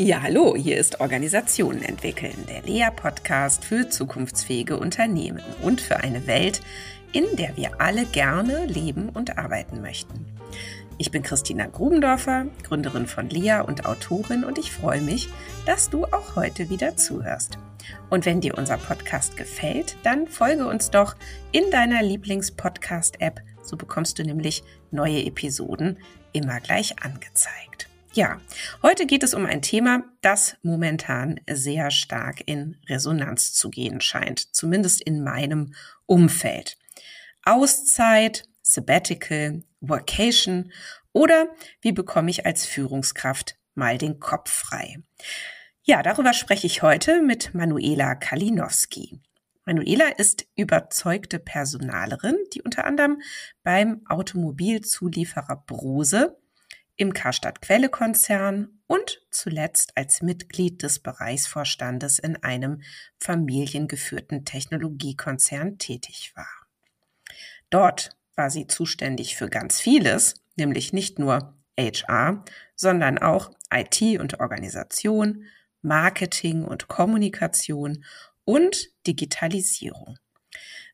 Ja, hallo, hier ist Organisationen entwickeln, der Lea-Podcast für zukunftsfähige Unternehmen und für eine Welt, in der wir alle gerne leben und arbeiten möchten. Ich bin Christina Grubendorfer, Gründerin von Lea und Autorin und ich freue mich, dass du auch heute wieder zuhörst. Und wenn dir unser Podcast gefällt, dann folge uns doch in deiner Lieblings-Podcast-App, so bekommst du nämlich neue Episoden immer gleich angezeigt. Ja, heute geht es um ein Thema, das momentan sehr stark in Resonanz zu gehen scheint, zumindest in meinem Umfeld. Auszeit, Sabbatical, Workation oder wie bekomme ich als Führungskraft mal den Kopf frei? Ja, darüber spreche ich heute mit Manuela Kalinowski. Manuela ist überzeugte Personalerin, die unter anderem beim Automobilzulieferer Brose im Karstadt Quelle Konzern und zuletzt als Mitglied des Bereichsvorstandes in einem familiengeführten Technologiekonzern tätig war. Dort war sie zuständig für ganz vieles, nämlich nicht nur HR, sondern auch IT und Organisation, Marketing und Kommunikation und Digitalisierung.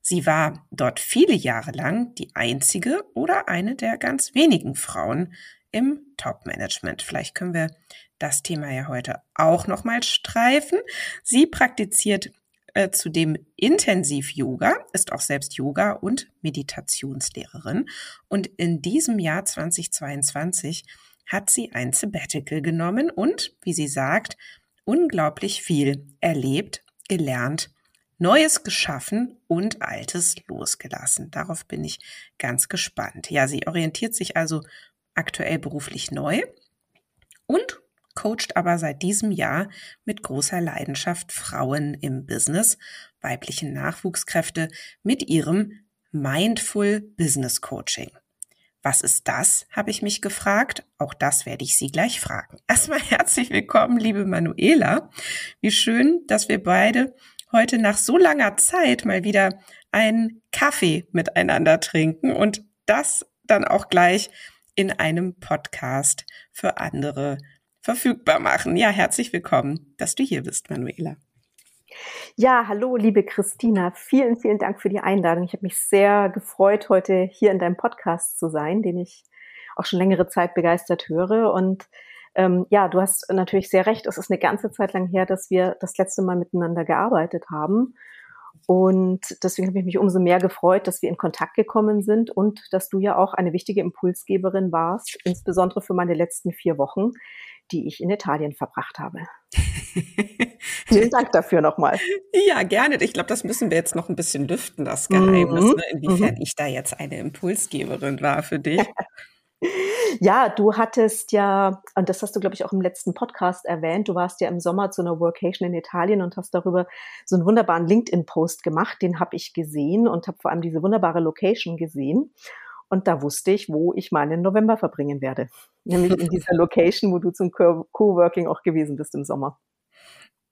Sie war dort viele Jahre lang die einzige oder eine der ganz wenigen Frauen im Top-Management. Vielleicht können wir das Thema ja heute auch nochmal streifen. Sie praktiziert äh, zudem intensiv Yoga, ist auch selbst Yoga und Meditationslehrerin. Und in diesem Jahr 2022 hat sie ein Sabbatical genommen und, wie sie sagt, unglaublich viel erlebt, gelernt, Neues geschaffen und Altes losgelassen. Darauf bin ich ganz gespannt. Ja, sie orientiert sich also aktuell beruflich neu und coacht aber seit diesem Jahr mit großer Leidenschaft Frauen im Business, weiblichen Nachwuchskräfte mit ihrem Mindful Business Coaching. Was ist das, habe ich mich gefragt. Auch das werde ich Sie gleich fragen. Erstmal herzlich willkommen, liebe Manuela. Wie schön, dass wir beide heute nach so langer Zeit mal wieder einen Kaffee miteinander trinken und das dann auch gleich in einem Podcast für andere verfügbar machen. Ja, herzlich willkommen, dass du hier bist, Manuela. Ja, hallo, liebe Christina. Vielen, vielen Dank für die Einladung. Ich habe mich sehr gefreut, heute hier in deinem Podcast zu sein, den ich auch schon längere Zeit begeistert höre. Und ähm, ja, du hast natürlich sehr recht. Es ist eine ganze Zeit lang her, dass wir das letzte Mal miteinander gearbeitet haben. Und deswegen habe ich mich umso mehr gefreut, dass wir in Kontakt gekommen sind und dass du ja auch eine wichtige Impulsgeberin warst, insbesondere für meine letzten vier Wochen, die ich in Italien verbracht habe. Vielen Dank dafür nochmal. Ja, gerne. Ich glaube, das müssen wir jetzt noch ein bisschen lüften, das Geheimnis, mhm. ne? inwiefern mhm. ich da jetzt eine Impulsgeberin war für dich. Ja, du hattest ja, und das hast du, glaube ich, auch im letzten Podcast erwähnt, du warst ja im Sommer zu einer Workation in Italien und hast darüber so einen wunderbaren LinkedIn-Post gemacht. Den habe ich gesehen und habe vor allem diese wunderbare Location gesehen. Und da wusste ich, wo ich meinen November verbringen werde. Nämlich in dieser Location, wo du zum Co-Working auch gewesen bist im Sommer.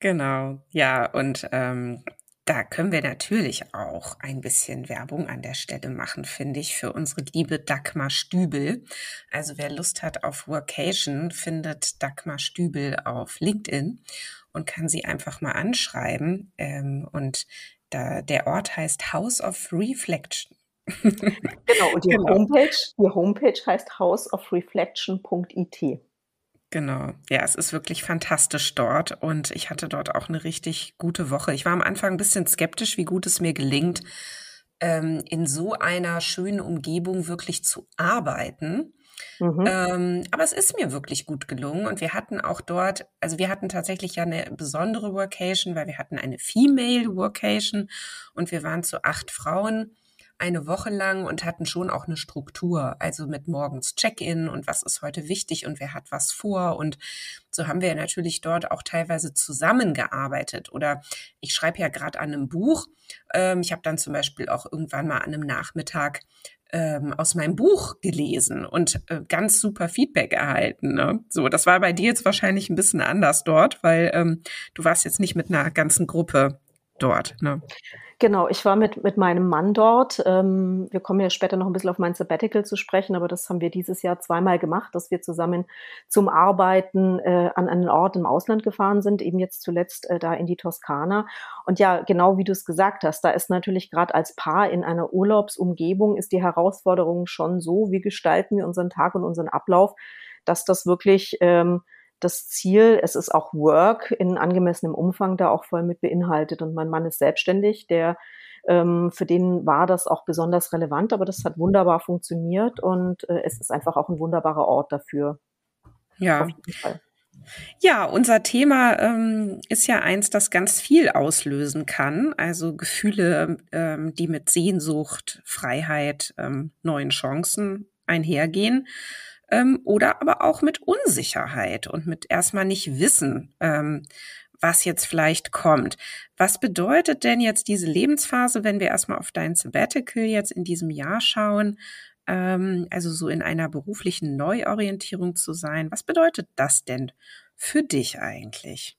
Genau, ja, und ähm, da können wir natürlich auch ein bisschen Werbung an der Stelle machen, finde ich, für unsere liebe Dagmar Stübel. Also wer Lust hat auf Workation, findet Dagmar Stübel auf LinkedIn und kann sie einfach mal anschreiben. Ähm, und da, der Ort heißt House of Reflection. genau, und die genau. Homepage, die Homepage heißt houseofreflection.it. Genau. Ja, es ist wirklich fantastisch dort und ich hatte dort auch eine richtig gute Woche. Ich war am Anfang ein bisschen skeptisch, wie gut es mir gelingt, ähm, in so einer schönen Umgebung wirklich zu arbeiten. Mhm. Ähm, aber es ist mir wirklich gut gelungen und wir hatten auch dort, also wir hatten tatsächlich ja eine besondere Workation, weil wir hatten eine Female Workation und wir waren zu acht Frauen eine Woche lang und hatten schon auch eine Struktur, also mit morgens Check-in und was ist heute wichtig und wer hat was vor. Und so haben wir natürlich dort auch teilweise zusammengearbeitet. Oder ich schreibe ja gerade an einem Buch. Ähm, ich habe dann zum Beispiel auch irgendwann mal an einem Nachmittag ähm, aus meinem Buch gelesen und äh, ganz super Feedback erhalten. Ne? So, das war bei dir jetzt wahrscheinlich ein bisschen anders dort, weil ähm, du warst jetzt nicht mit einer ganzen Gruppe dort. Ne? Genau, ich war mit, mit meinem Mann dort. Ähm, wir kommen ja später noch ein bisschen auf mein Sabbatical zu sprechen, aber das haben wir dieses Jahr zweimal gemacht, dass wir zusammen zum Arbeiten äh, an einen Ort im Ausland gefahren sind, eben jetzt zuletzt äh, da in die Toskana. Und ja, genau wie du es gesagt hast, da ist natürlich gerade als Paar in einer Urlaubsumgebung ist die Herausforderung schon so, wie gestalten wir unseren Tag und unseren Ablauf, dass das wirklich ähm, das Ziel, es ist auch Work in angemessenem Umfang da auch voll mit beinhaltet. Und mein Mann ist selbstständig, der ähm, für den war das auch besonders relevant, aber das hat wunderbar funktioniert und äh, es ist einfach auch ein wunderbarer Ort dafür. Ja. Ja, unser Thema ähm, ist ja eins, das ganz viel auslösen kann. Also Gefühle, ähm, die mit Sehnsucht, Freiheit, ähm, neuen Chancen einhergehen ähm, oder aber auch mit Unsicherheit und mit erstmal nicht wissen, ähm, was jetzt vielleicht kommt. Was bedeutet denn jetzt diese Lebensphase, wenn wir erstmal auf dein Sabbatical jetzt in diesem Jahr schauen? Ähm, also so in einer beruflichen Neuorientierung zu sein. Was bedeutet das denn für dich eigentlich?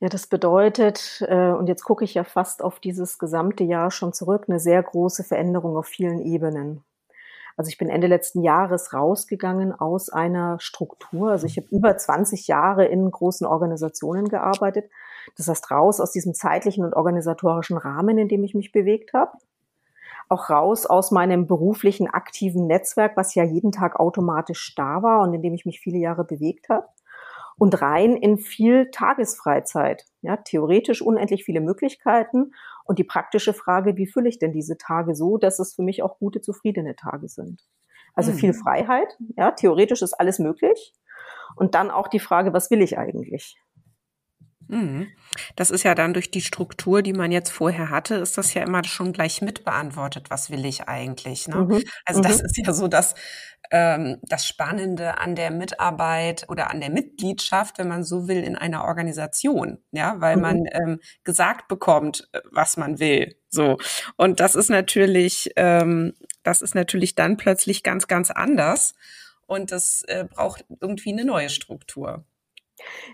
Ja, das bedeutet, äh, und jetzt gucke ich ja fast auf dieses gesamte Jahr schon zurück, eine sehr große Veränderung auf vielen Ebenen. Also ich bin Ende letzten Jahres rausgegangen aus einer Struktur. Also ich habe über 20 Jahre in großen Organisationen gearbeitet. Das heißt, raus aus diesem zeitlichen und organisatorischen Rahmen, in dem ich mich bewegt habe. Auch raus aus meinem beruflichen aktiven Netzwerk, was ja jeden Tag automatisch da war und in dem ich mich viele Jahre bewegt habe und rein in viel Tagesfreizeit. Ja, theoretisch unendlich viele Möglichkeiten und die praktische Frage, wie fülle ich denn diese Tage so, dass es für mich auch gute, zufriedene Tage sind? Also mhm. viel Freiheit, ja, theoretisch ist alles möglich. Und dann auch die Frage, was will ich eigentlich? Mhm. Das ist ja dann durch die Struktur, die man jetzt vorher hatte, ist das ja immer schon gleich mitbeantwortet, was will ich eigentlich. Ne? Mhm. Also das mhm. ist ja so das, ähm, das Spannende an der Mitarbeit oder an der Mitgliedschaft, wenn man so will, in einer Organisation, ja, weil mhm. man ähm, gesagt bekommt, äh, was man will. So. Und das ist natürlich, ähm, das ist natürlich dann plötzlich ganz, ganz anders. Und das äh, braucht irgendwie eine neue Struktur.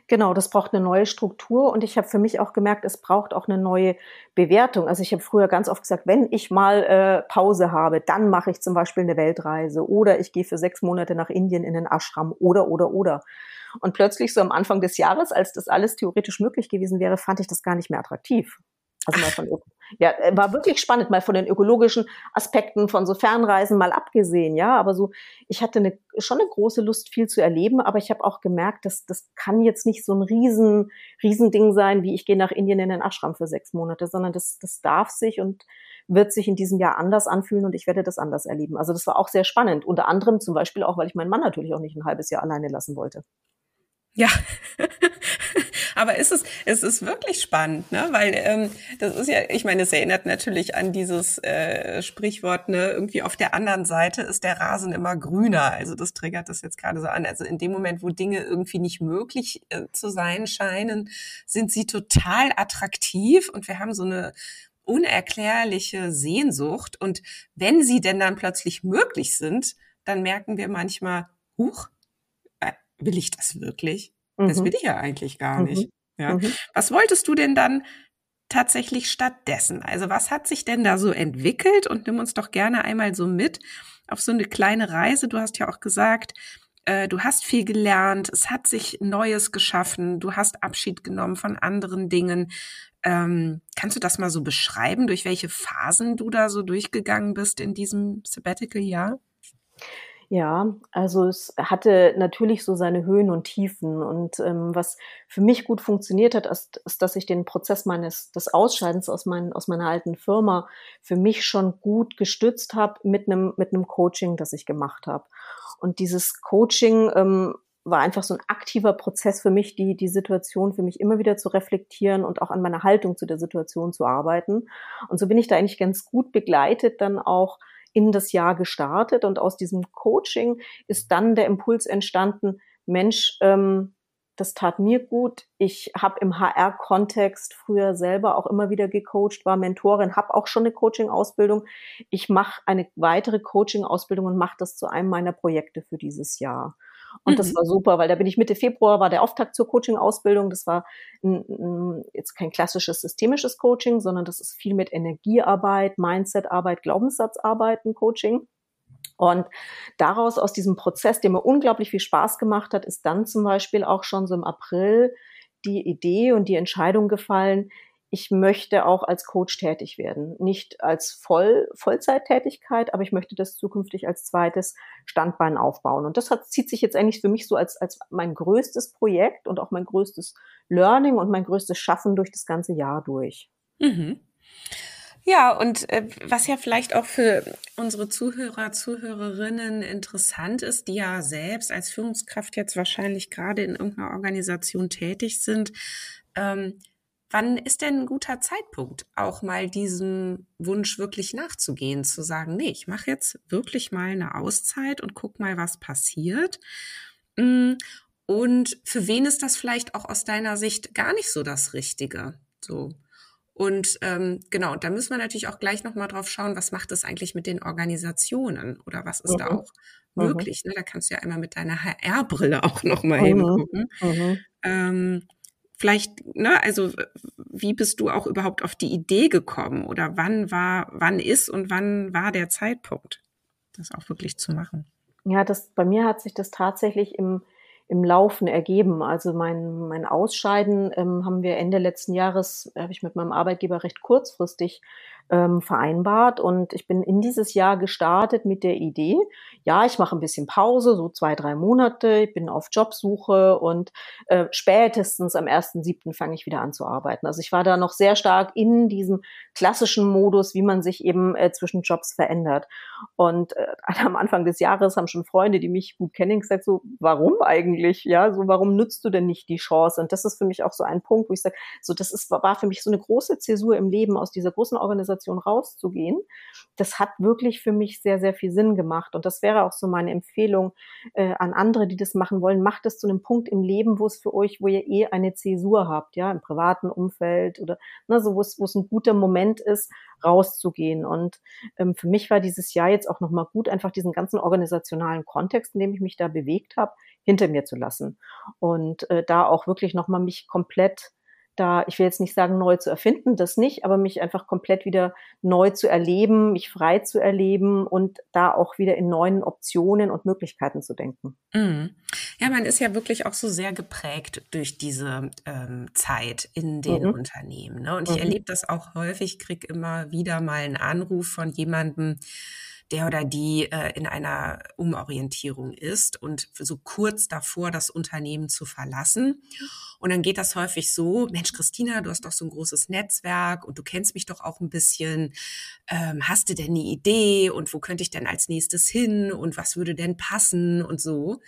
Genau, das braucht eine neue Struktur und ich habe für mich auch gemerkt, es braucht auch eine neue Bewertung. Also ich habe früher ganz oft gesagt, wenn ich mal äh, Pause habe, dann mache ich zum Beispiel eine Weltreise oder ich gehe für sechs Monate nach Indien in den Ashram oder oder oder. Und plötzlich so am Anfang des Jahres, als das alles theoretisch möglich gewesen wäre, fand ich das gar nicht mehr attraktiv. Also mal von, ja, äh, war wirklich spannend, mal von den ökologischen Aspekten von so Fernreisen mal abgesehen, ja. Aber so, ich hatte eine, schon eine große Lust, viel zu erleben, aber ich habe auch gemerkt, dass das kann jetzt nicht so ein riesen, riesen Ding sein, wie ich gehe nach Indien in den Ashram für sechs Monate, sondern das, das darf sich und wird sich in diesem Jahr anders anfühlen und ich werde das anders erleben. Also das war auch sehr spannend. Unter anderem zum Beispiel auch, weil ich meinen Mann natürlich auch nicht ein halbes Jahr alleine lassen wollte. Ja, aber ist es, es ist wirklich spannend, ne? Weil ähm, das ist ja, ich meine, es erinnert natürlich an dieses äh, Sprichwort, ne, irgendwie auf der anderen Seite ist der Rasen immer grüner. Also das triggert das jetzt gerade so an. Also in dem Moment, wo Dinge irgendwie nicht möglich äh, zu sein scheinen, sind sie total attraktiv und wir haben so eine unerklärliche Sehnsucht. Und wenn sie denn dann plötzlich möglich sind, dann merken wir manchmal, huch, will ich das wirklich? Mhm. Das will ich ja eigentlich gar mhm. nicht. Ja. Mhm. Was wolltest du denn dann tatsächlich stattdessen? Also was hat sich denn da so entwickelt? Und nimm uns doch gerne einmal so mit auf so eine kleine Reise. Du hast ja auch gesagt, äh, du hast viel gelernt, es hat sich Neues geschaffen, du hast Abschied genommen von anderen Dingen. Ähm, kannst du das mal so beschreiben, durch welche Phasen du da so durchgegangen bist in diesem Sabbatical-Jahr? Ja, also es hatte natürlich so seine Höhen und Tiefen. Und ähm, was für mich gut funktioniert hat, ist, ist, dass ich den Prozess meines des Ausscheidens aus, mein, aus meiner alten Firma für mich schon gut gestützt habe mit einem mit einem Coaching, das ich gemacht habe. Und dieses Coaching ähm, war einfach so ein aktiver Prozess für mich, die, die Situation für mich immer wieder zu reflektieren und auch an meiner Haltung zu der Situation zu arbeiten. Und so bin ich da eigentlich ganz gut begleitet, dann auch in das Jahr gestartet und aus diesem Coaching ist dann der Impuls entstanden, Mensch, ähm, das tat mir gut. Ich habe im HR-Kontext früher selber auch immer wieder gecoacht, war Mentorin, habe auch schon eine Coaching-Ausbildung. Ich mache eine weitere Coaching-Ausbildung und mache das zu einem meiner Projekte für dieses Jahr. Und mhm. das war super, weil da bin ich Mitte Februar, war der Auftakt zur Coaching-Ausbildung. Das war ein, ein, jetzt kein klassisches systemisches Coaching, sondern das ist viel mit Energiearbeit, Mindsetarbeit, Glaubenssatzarbeit, ein Coaching. Und daraus, aus diesem Prozess, der mir unglaublich viel Spaß gemacht hat, ist dann zum Beispiel auch schon so im April die Idee und die Entscheidung gefallen, ich möchte auch als Coach tätig werden. Nicht als Voll, Vollzeittätigkeit, aber ich möchte das zukünftig als zweites Standbein aufbauen. Und das hat, zieht sich jetzt eigentlich für mich so als, als mein größtes Projekt und auch mein größtes Learning und mein größtes Schaffen durch das ganze Jahr durch. Mhm. Ja, und äh, was ja vielleicht auch für unsere Zuhörer, Zuhörerinnen interessant ist, die ja selbst als Führungskraft jetzt wahrscheinlich gerade in irgendeiner Organisation tätig sind, ähm, wann ist denn ein guter Zeitpunkt, auch mal diesem Wunsch wirklich nachzugehen, zu sagen, nee, ich mache jetzt wirklich mal eine Auszeit und guck mal, was passiert. Mm, und für wen ist das vielleicht auch aus deiner Sicht gar nicht so das Richtige? So. Und ähm, genau, da müssen wir natürlich auch gleich nochmal drauf schauen, was macht es eigentlich mit den Organisationen oder was ist mhm. da auch mhm. möglich. Ne? Da kannst du ja immer mit deiner HR-Brille auch nochmal mhm. hingucken. Mhm. Ähm, vielleicht, ne, also wie bist du auch überhaupt auf die Idee gekommen oder wann war, wann ist und wann war der Zeitpunkt, das auch wirklich zu machen? Ja, das bei mir hat sich das tatsächlich im im Laufen ergeben. Also mein, mein Ausscheiden ähm, haben wir Ende letzten Jahres, habe ich mit meinem Arbeitgeber recht kurzfristig ähm, vereinbart und ich bin in dieses Jahr gestartet mit der Idee, ja, ich mache ein bisschen Pause, so zwei, drei Monate, ich bin auf Jobsuche und äh, spätestens am 1.7. fange ich wieder an zu arbeiten. Also ich war da noch sehr stark in diesem klassischen Modus, wie man sich eben äh, zwischen Jobs verändert. Und äh, am Anfang des Jahres haben schon Freunde, die mich gut kennen, gesagt so, warum eigentlich? Ja, so warum nutzt du denn nicht die Chance? Und das ist für mich auch so ein Punkt, wo ich sage, so das ist war für mich so eine große Zäsur im Leben aus dieser großen Organisation Organisation rauszugehen. Das hat wirklich für mich sehr, sehr viel Sinn gemacht. Und das wäre auch so meine Empfehlung äh, an andere, die das machen wollen. Macht es zu einem Punkt im Leben, wo es für euch, wo ihr eh eine Zäsur habt, ja, im privaten Umfeld oder ne, so, wo es, wo es ein guter Moment ist, rauszugehen. Und ähm, für mich war dieses Jahr jetzt auch nochmal gut, einfach diesen ganzen organisationalen Kontext, in dem ich mich da bewegt habe, hinter mir zu lassen. Und äh, da auch wirklich nochmal mich komplett da, ich will jetzt nicht sagen, neu zu erfinden, das nicht, aber mich einfach komplett wieder neu zu erleben, mich frei zu erleben und da auch wieder in neuen Optionen und Möglichkeiten zu denken. Mhm. Ja, man ist ja wirklich auch so sehr geprägt durch diese ähm, Zeit in den mhm. Unternehmen. Ne? Und ich mhm. erlebe das auch häufig, krieg immer wieder mal einen Anruf von jemandem, der oder die äh, in einer Umorientierung ist und so kurz davor, das Unternehmen zu verlassen. Und dann geht das häufig so, Mensch, Christina, du hast doch so ein großes Netzwerk und du kennst mich doch auch ein bisschen. Ähm, hast du denn eine Idee und wo könnte ich denn als nächstes hin und was würde denn passen und so.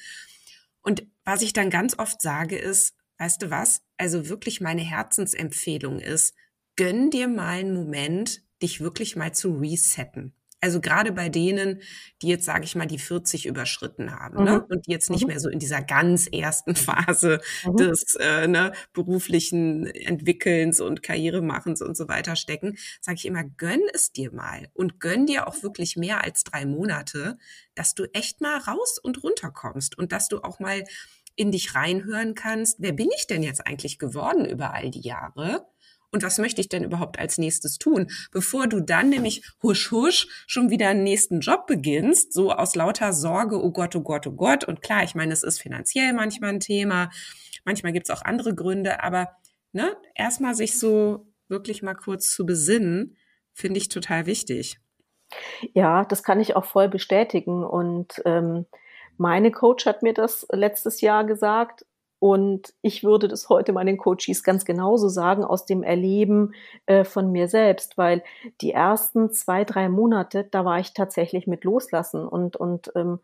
Und was ich dann ganz oft sage ist, weißt du was? Also wirklich meine Herzensempfehlung ist, gönn dir mal einen Moment, dich wirklich mal zu resetten. Also gerade bei denen, die jetzt, sage ich mal, die 40 überschritten haben ne? mhm. ne? und die jetzt nicht mhm. mehr so in dieser ganz ersten Phase mhm. des äh, ne, beruflichen Entwickelns und Karrieremachens und so weiter stecken, sage ich immer, gönn es dir mal und gönn dir auch wirklich mehr als drei Monate, dass du echt mal raus und runter kommst und dass du auch mal in dich reinhören kannst, wer bin ich denn jetzt eigentlich geworden über all die Jahre? Und was möchte ich denn überhaupt als nächstes tun, bevor du dann nämlich husch husch schon wieder einen nächsten Job beginnst, so aus lauter Sorge, oh Gott, oh Gott, oh Gott. Und klar, ich meine, es ist finanziell manchmal ein Thema, manchmal gibt es auch andere Gründe, aber ne, erstmal sich so wirklich mal kurz zu besinnen, finde ich total wichtig. Ja, das kann ich auch voll bestätigen. Und ähm, meine Coach hat mir das letztes Jahr gesagt, und ich würde das heute meinen Coaches ganz genauso sagen aus dem Erleben äh, von mir selbst, weil die ersten zwei, drei Monate, da war ich tatsächlich mit Loslassen und, und ähm,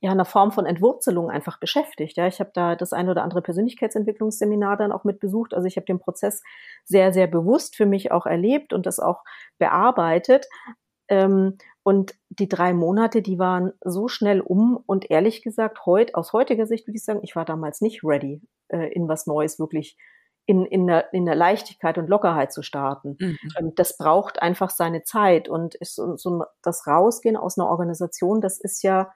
ja, einer Form von Entwurzelung einfach beschäftigt. Ja, ich habe da das ein oder andere Persönlichkeitsentwicklungsseminar dann auch mit besucht. Also ich habe den Prozess sehr, sehr bewusst für mich auch erlebt und das auch bearbeitet. Ähm, und die drei Monate, die waren so schnell um und ehrlich gesagt, heut, aus heutiger Sicht würde ich sagen, ich war damals nicht ready, äh, in was Neues wirklich in, in, der, in der Leichtigkeit und Lockerheit zu starten. Mhm. Ähm, das braucht einfach seine Zeit und ist so, so das Rausgehen aus einer Organisation, das ist ja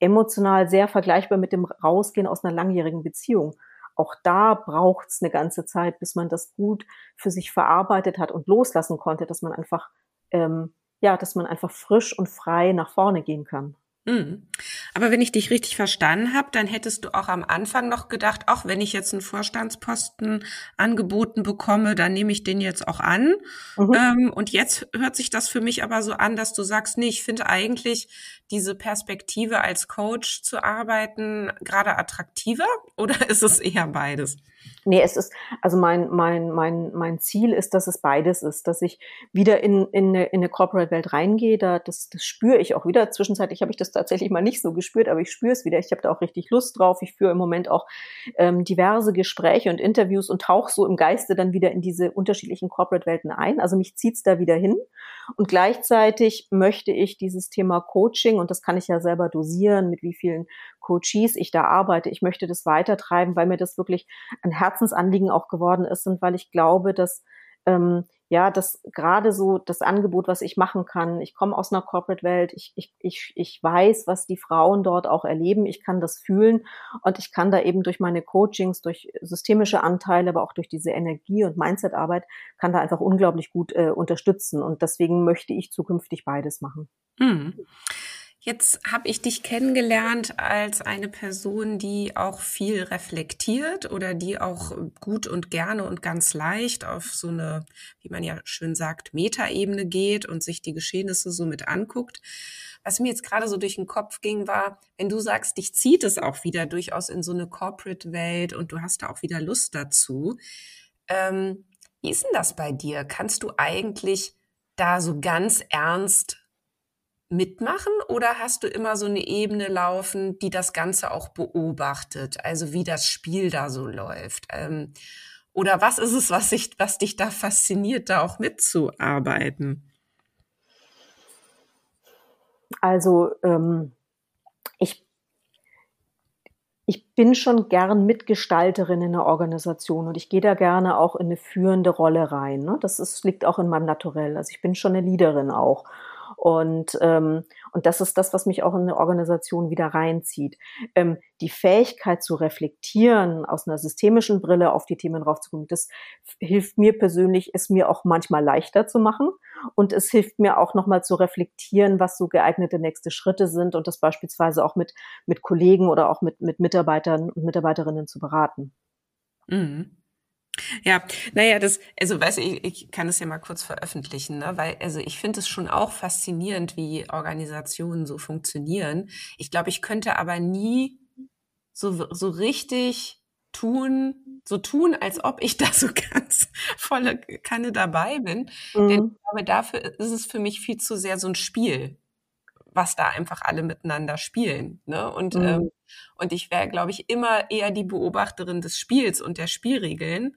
emotional sehr vergleichbar mit dem Rausgehen aus einer langjährigen Beziehung. Auch da braucht es eine ganze Zeit, bis man das gut für sich verarbeitet hat und loslassen konnte, dass man einfach, ähm, ja, dass man einfach frisch und frei nach vorne gehen kann. Mhm. Aber wenn ich dich richtig verstanden habe, dann hättest du auch am Anfang noch gedacht, auch wenn ich jetzt einen Vorstandsposten angeboten bekomme, dann nehme ich den jetzt auch an. Mhm. Ähm, und jetzt hört sich das für mich aber so an, dass du sagst, nee, ich finde eigentlich diese Perspektive als Coach zu arbeiten gerade attraktiver oder ist es eher beides? Nee, es ist, also mein, mein, mein, mein Ziel ist, dass es beides ist, dass ich wieder in, in, eine, in eine Corporate-Welt reingehe. Da, das, das spüre ich auch wieder. Zwischenzeitlich habe ich das tatsächlich mal nicht so gespürt, aber ich spüre es wieder. Ich habe da auch richtig Lust drauf. Ich führe im Moment auch ähm, diverse Gespräche und Interviews und tauche so im Geiste dann wieder in diese unterschiedlichen Corporate-Welten ein. Also mich zieht's da wieder hin. Und gleichzeitig möchte ich dieses Thema Coaching, und das kann ich ja selber dosieren, mit wie vielen Coaches ich da arbeite. Ich möchte das weitertreiben, weil mir das wirklich ein Herzensanliegen auch geworden ist und weil ich glaube, dass ähm, ja, dass gerade so das Angebot, was ich machen kann, ich komme aus einer Corporate-Welt, ich, ich, ich, ich weiß, was die Frauen dort auch erleben, ich kann das fühlen. Und ich kann da eben durch meine Coachings, durch systemische Anteile, aber auch durch diese Energie- und Mindset-Arbeit, kann da einfach unglaublich gut äh, unterstützen. Und deswegen möchte ich zukünftig beides machen. Mhm. Jetzt habe ich dich kennengelernt als eine Person, die auch viel reflektiert oder die auch gut und gerne und ganz leicht auf so eine, wie man ja schön sagt, Metaebene geht und sich die Geschehnisse so mit anguckt. Was mir jetzt gerade so durch den Kopf ging, war, wenn du sagst, dich zieht es auch wieder durchaus in so eine Corporate-Welt und du hast da auch wieder Lust dazu. Ähm, wie ist denn das bei dir? Kannst du eigentlich da so ganz ernst mitmachen oder hast du immer so eine Ebene laufen, die das Ganze auch beobachtet, also wie das Spiel da so läuft? Ähm, oder was ist es, was, ich, was dich da fasziniert, da auch mitzuarbeiten? Also ähm, ich, ich bin schon gern Mitgestalterin in einer Organisation und ich gehe da gerne auch in eine führende Rolle rein. Ne? Das ist, liegt auch in meinem Naturell. Also ich bin schon eine Leaderin auch. Und, ähm, und das ist das, was mich auch in eine Organisation wieder reinzieht. Ähm, die Fähigkeit zu reflektieren, aus einer systemischen Brille auf die Themen raufzukommen, das hilft mir persönlich, es mir auch manchmal leichter zu machen. Und es hilft mir auch nochmal zu reflektieren, was so geeignete nächste Schritte sind und das beispielsweise auch mit, mit Kollegen oder auch mit, mit Mitarbeitern und Mitarbeiterinnen zu beraten. Mhm. Ja, naja, das, also weiß ich, ich kann es ja mal kurz veröffentlichen, ne? weil, also ich finde es schon auch faszinierend, wie Organisationen so funktionieren. Ich glaube, ich könnte aber nie so, so richtig tun, so tun, als ob ich da so ganz volle Kanne dabei bin. Mhm. Denn ich glaube, dafür ist es für mich viel zu sehr so ein Spiel, was da einfach alle miteinander spielen. Ne? Und, mhm. ähm, und ich wäre, glaube ich, immer eher die Beobachterin des Spiels und der Spielregeln,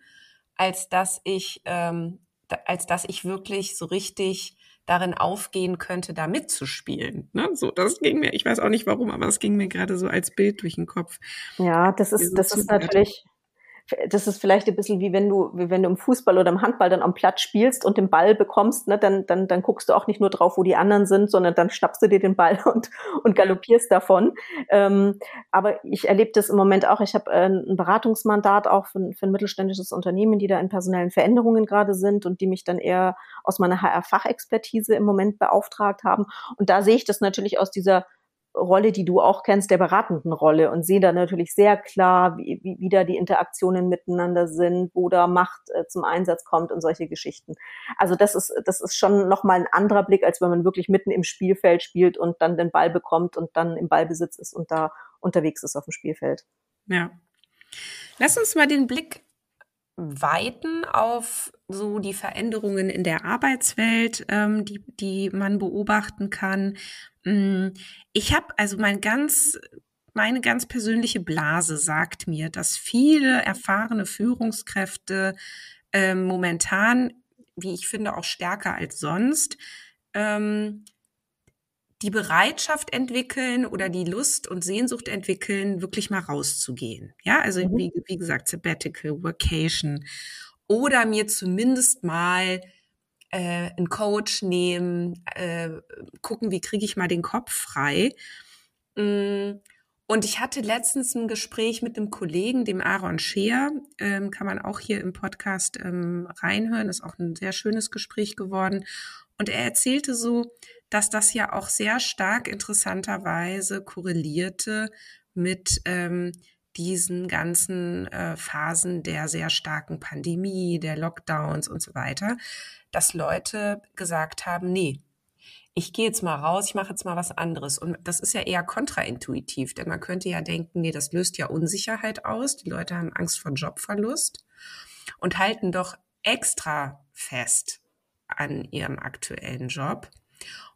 als dass ich, ähm, da, als dass ich wirklich so richtig darin aufgehen könnte, da mitzuspielen. Ne? So, das ging mir, ich weiß auch nicht warum, aber es ging mir gerade so als Bild durch den Kopf. Ja, das ist, das ist natürlich, das ist vielleicht ein bisschen wie wenn du, wie wenn du im Fußball oder im Handball dann am Platz spielst und den Ball bekommst, ne, dann, dann, dann guckst du auch nicht nur drauf, wo die anderen sind, sondern dann schnappst du dir den Ball und, und galoppierst davon. Ähm, aber ich erlebe das im Moment auch. Ich habe äh, ein Beratungsmandat auch für, für ein mittelständisches Unternehmen, die da in personellen Veränderungen gerade sind und die mich dann eher aus meiner HR-Fachexpertise im Moment beauftragt haben. Und da sehe ich das natürlich aus dieser Rolle, die du auch kennst, der beratenden Rolle und sehe da natürlich sehr klar, wie, wie, da die Interaktionen miteinander sind, wo da Macht äh, zum Einsatz kommt und solche Geschichten. Also das ist, das ist schon nochmal ein anderer Blick, als wenn man wirklich mitten im Spielfeld spielt und dann den Ball bekommt und dann im Ballbesitz ist und da unterwegs ist auf dem Spielfeld. Ja. Lass uns mal den Blick weiten auf so die Veränderungen in der Arbeitswelt, ähm, die, die man beobachten kann. Mm, ich habe also mein ganz meine ganz persönliche Blase sagt mir, dass viele erfahrene Führungskräfte äh, momentan, wie ich finde, auch stärker als sonst, ähm, die Bereitschaft entwickeln oder die Lust und Sehnsucht entwickeln, wirklich mal rauszugehen. Ja, also mhm. wie, wie gesagt, Sabbatical, Vacation oder mir zumindest mal äh, einen Coach nehmen, äh, gucken, wie kriege ich mal den Kopf frei. Mm, und ich hatte letztens ein Gespräch mit einem Kollegen, dem Aaron Scheer, ähm, kann man auch hier im Podcast ähm, reinhören, ist auch ein sehr schönes Gespräch geworden. Und er erzählte so, dass das ja auch sehr stark interessanterweise korrelierte mit ähm, diesen ganzen äh, Phasen der sehr starken Pandemie, der Lockdowns und so weiter, dass Leute gesagt haben, nee, ich gehe jetzt mal raus, ich mache jetzt mal was anderes. Und das ist ja eher kontraintuitiv, denn man könnte ja denken, nee, das löst ja Unsicherheit aus. Die Leute haben Angst vor Jobverlust und halten doch extra fest an ihrem aktuellen Job.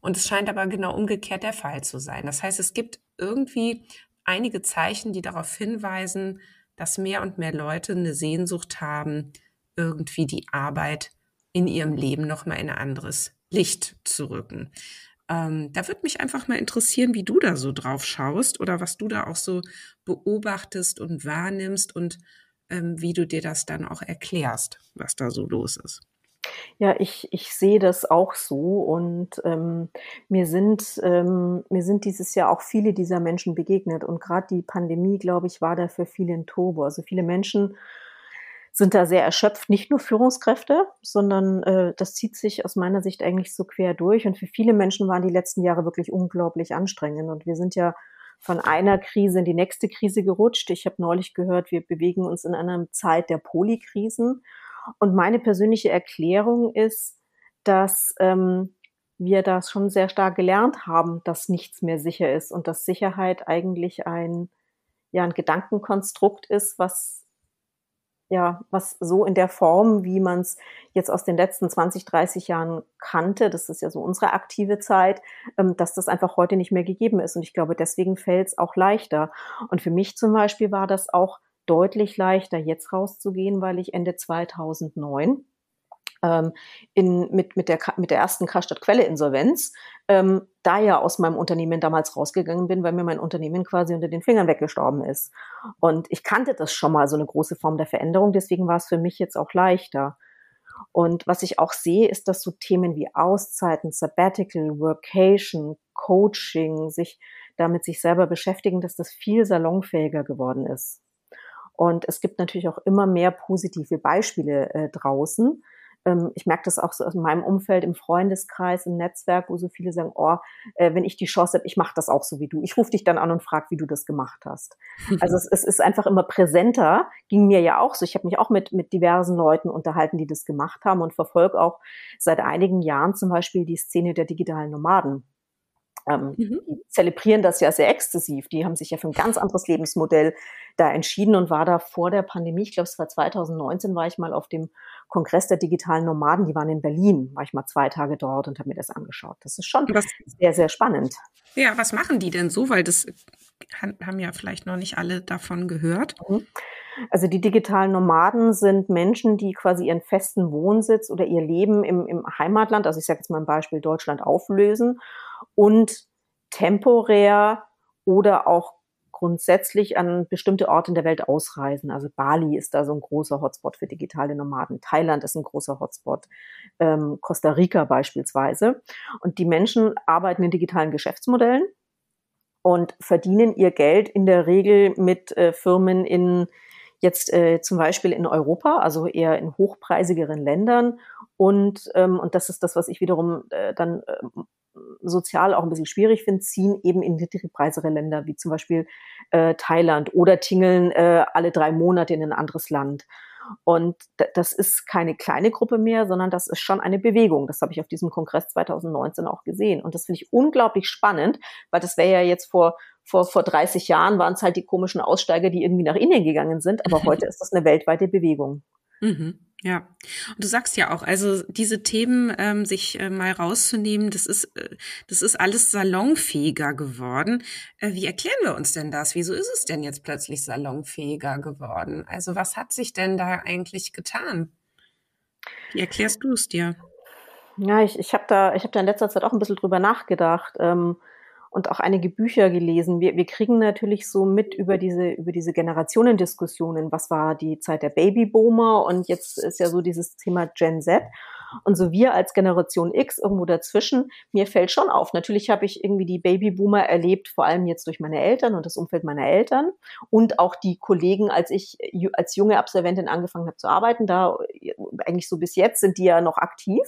Und es scheint aber genau umgekehrt der Fall zu sein. Das heißt, es gibt irgendwie einige Zeichen, die darauf hinweisen, dass mehr und mehr Leute eine Sehnsucht haben, irgendwie die Arbeit in ihrem Leben nochmal in ein anderes Licht zu rücken. Ähm, da würde mich einfach mal interessieren, wie du da so drauf schaust oder was du da auch so beobachtest und wahrnimmst und ähm, wie du dir das dann auch erklärst, was da so los ist. Ja, ich, ich sehe das auch so und ähm, mir sind ähm, mir sind dieses Jahr auch viele dieser Menschen begegnet und gerade die Pandemie, glaube ich, war da für viele ein Turbo. Also viele Menschen sind da sehr erschöpft, nicht nur Führungskräfte, sondern äh, das zieht sich aus meiner Sicht eigentlich so quer durch. Und für viele Menschen waren die letzten Jahre wirklich unglaublich anstrengend. Und wir sind ja von einer Krise in die nächste Krise gerutscht. Ich habe neulich gehört, wir bewegen uns in einer Zeit der Polykrisen. Und meine persönliche Erklärung ist, dass ähm, wir das schon sehr stark gelernt haben, dass nichts mehr sicher ist und dass Sicherheit eigentlich ein, ja, ein Gedankenkonstrukt ist, was ja, was so in der Form, wie man es jetzt aus den letzten 20, 30 Jahren kannte, das ist ja so unsere aktive Zeit, ähm, dass das einfach heute nicht mehr gegeben ist. Und ich glaube, deswegen fällt es auch leichter. Und für mich zum Beispiel war das auch deutlich leichter, jetzt rauszugehen, weil ich Ende 2009 ähm, in, mit, mit, der, mit der ersten Karstadt-Quelle-Insolvenz ähm, da ja aus meinem Unternehmen damals rausgegangen bin, weil mir mein Unternehmen quasi unter den Fingern weggestorben ist. Und ich kannte das schon mal, so eine große Form der Veränderung, deswegen war es für mich jetzt auch leichter. Und was ich auch sehe, ist, dass so Themen wie Auszeiten, Sabbatical, Workation, Coaching, sich damit sich selber beschäftigen, dass das viel salonfähiger geworden ist. Und es gibt natürlich auch immer mehr positive Beispiele äh, draußen, ähm, ich merke das auch so aus meinem Umfeld, im Freundeskreis, im Netzwerk, wo so viele sagen, oh, äh, wenn ich die Chance habe, ich mache das auch so wie du. Ich rufe dich dann an und frage, wie du das gemacht hast. Also es, es, ist einfach immer präsenter, ging mir ja auch so. Ich habe mich auch mit, mit diversen Leuten unterhalten, die das gemacht haben und verfolge auch seit einigen Jahren zum Beispiel die Szene der digitalen Nomaden. Ähm, mhm. Die zelebrieren das ja sehr exzessiv. Die haben sich ja für ein ganz anderes Lebensmodell da entschieden und war da vor der Pandemie, ich glaube es war 2019, war ich mal auf dem Kongress der digitalen Nomaden, die waren in Berlin, war ich mal zwei Tage dort und habe mir das angeschaut. Das ist schon was, sehr, sehr spannend. Ja, was machen die denn so? Weil das haben ja vielleicht noch nicht alle davon gehört. Mhm. Also die digitalen Nomaden sind Menschen, die quasi ihren festen Wohnsitz oder ihr Leben im, im Heimatland, also ich sage jetzt mal ein Beispiel Deutschland, auflösen und temporär oder auch grundsätzlich an bestimmte Orte in der Welt ausreisen. Also Bali ist da so ein großer Hotspot für digitale Nomaden. Thailand ist ein großer Hotspot. Ähm, Costa Rica beispielsweise. Und die Menschen arbeiten in digitalen Geschäftsmodellen und verdienen ihr Geld in der Regel mit äh, Firmen in jetzt äh, zum Beispiel in Europa, also eher in hochpreisigeren Ländern. Und, ähm, und das ist das, was ich wiederum äh, dann äh, sozial auch ein bisschen schwierig finde, ziehen eben in niedrigpreisere Länder wie zum Beispiel äh, Thailand oder tingeln äh, alle drei Monate in ein anderes Land. Und das ist keine kleine Gruppe mehr, sondern das ist schon eine Bewegung. Das habe ich auf diesem Kongress 2019 auch gesehen. Und das finde ich unglaublich spannend, weil das wäre ja jetzt vor, vor, vor 30 Jahren waren es halt die komischen Aussteiger, die irgendwie nach Indien gegangen sind. Aber heute ist das eine weltweite Bewegung. Mhm. Ja, und du sagst ja auch, also diese Themen ähm, sich äh, mal rauszunehmen, das ist, äh, das ist alles salonfähiger geworden. Äh, wie erklären wir uns denn das? Wieso ist es denn jetzt plötzlich salonfähiger geworden? Also was hat sich denn da eigentlich getan? Wie erklärst du es dir? Ja, ich, ich habe da, ich habe da in letzter Zeit auch ein bisschen drüber nachgedacht. Ähm, und auch einige Bücher gelesen. Wir, wir kriegen natürlich so mit über diese, über diese Generationendiskussionen. Was war die Zeit der Babyboomer? Und jetzt ist ja so dieses Thema Gen Z. Und so wir als Generation X irgendwo dazwischen, mir fällt schon auf. Natürlich habe ich irgendwie die Babyboomer erlebt, vor allem jetzt durch meine Eltern und das Umfeld meiner Eltern und auch die Kollegen, als ich als junge Absolventin angefangen habe zu arbeiten, da eigentlich so bis jetzt sind die ja noch aktiv.